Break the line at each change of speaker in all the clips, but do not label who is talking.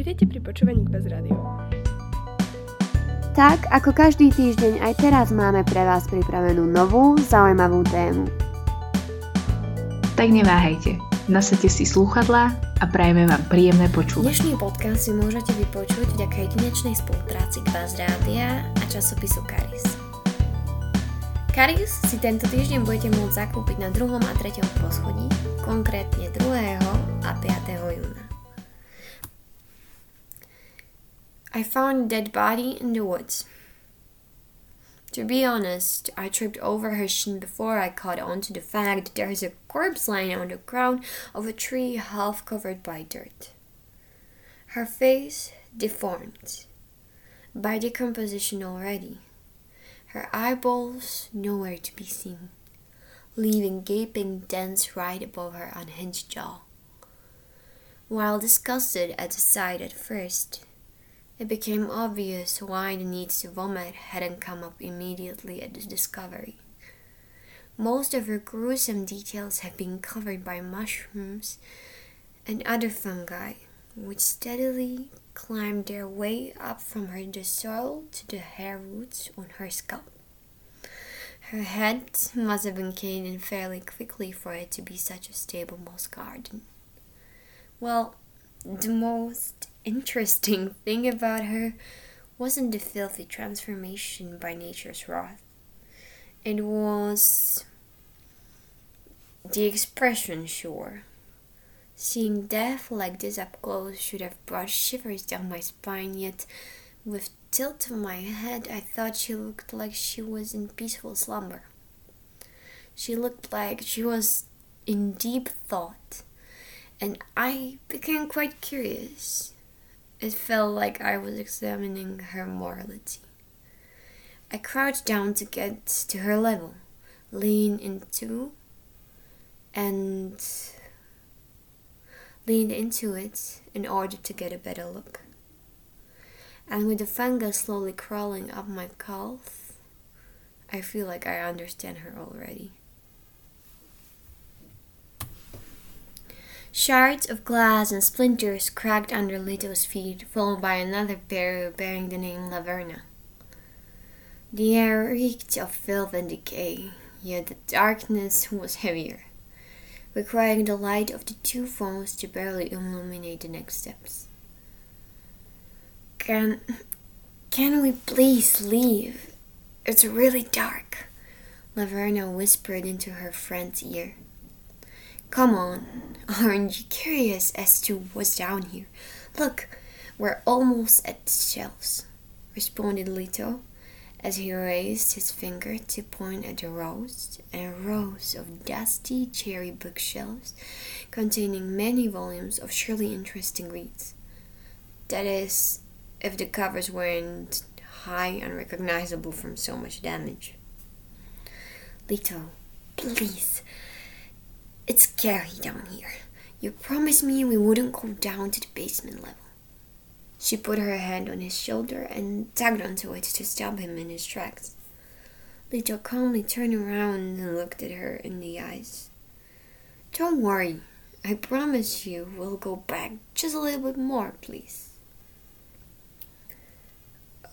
Vítejte pri počúvaní Kbaz Radio.
Tak, ako každý týždeň, aj teraz máme pre vás pripravenú novú, zaujímavú tému.
Tak neváhajte, nasadte si slúchadlá a prajeme vám príjemné počúvanie.
Dnešný podcast si môžete vypočuť vďaka jedinečnej spolupráci Kbaz Rádia a časopisu Karis. Karis si tento týždeň budete môcť zakúpiť na druhom a treťom poschodí, konkrétne 2. a 5. júna. I found a dead body in the woods. To be honest, I tripped over her shin before I caught on to the fact that there is a corpse lying on the ground of a tree half covered by dirt. Her face deformed by decomposition already, her eyeballs nowhere to be seen, leaving gaping dents right above her unhinged jaw. While disgusted at the sight at first, it became obvious why the need to vomit hadn't come up immediately at the discovery. Most of her gruesome details had been covered by mushrooms and other fungi, which steadily climbed their way up from her the soil to the hair roots on her scalp. Her head must have been caved in fairly quickly for it to be such a stable moss garden. Well, the most interesting thing about her wasn't the filthy transformation by nature's wrath. It was the expression, sure. Seeing death like this up close should have brought shivers down my spine, yet with tilt of my head I thought she looked like she was in peaceful slumber. She looked like she was in deep thought, and I became quite curious. It felt like I was examining her morality. I crouched down to get to her level, leaned into and leaned into it in order to get a better look. And with the fungus slowly crawling up my calf, I feel like I understand her already. Shards of glass and splinters cracked under Lito's feet, followed by another pair bearing the name Laverna. The air reeked of filth and decay, yet the darkness was heavier, requiring the light of the two phones to barely illuminate the next steps. Can can we please leave? It's really dark, Laverna whispered into her friend's ear. Come on, aren't you curious as to what's down here? Look, we're almost at the shelves, responded Lito as he raised his finger to point at the rows and rows of dusty cherry bookshelves containing many volumes of surely interesting reads. That is, if the covers weren't high and recognizable from so much damage. Lito, please, it's scary down here. You promised me we wouldn't go down to the basement level. She put her hand on his shoulder and tugged onto it to stop him in his tracks. Lito calmly turned around and looked at her in the eyes. Don't worry. I promise you we'll go back just a little bit more, please.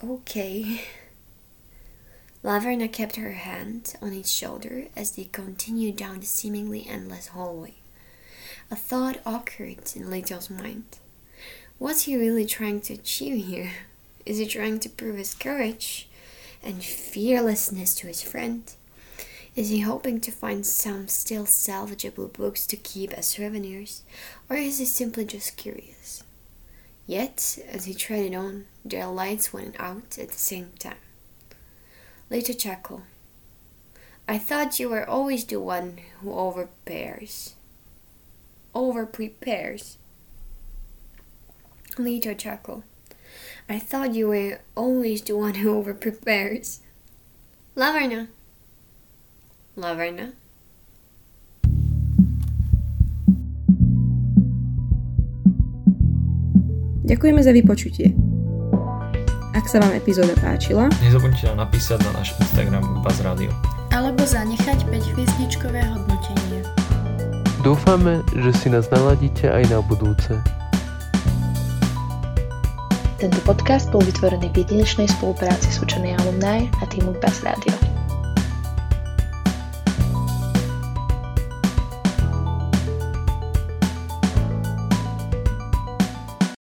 Okay. Laverna kept her hand on his shoulder as they continued down the seemingly endless hallway. A thought occurred in Lito's mind. What's he really trying to achieve here? Is he trying to prove his courage and fearlessness to his friend? Is he hoping to find some still salvageable books to keep as souvenirs? Or is he simply just curious? Yet, as he treaded on, their lights went out at the same time. Lito chuckle. I thought you were always the one who overprepares. Over prepares. Lito chuckle. I thought you were always the one who over prepares. Laverna. Laverna.
Ďakujeme za vypočutie. Ak sa vám epizóda páčila,
Nezabudnite nám napísať na náš Instagram Buzz Radio.
alebo zanechať 5 hviezdičkové hodnotenie.
Dúfame, že si nás naladíte aj na budúce. Tento podcast bol vytvorený v jedinečnej spolupráci s učenej alumni a týmu Buzz Radio.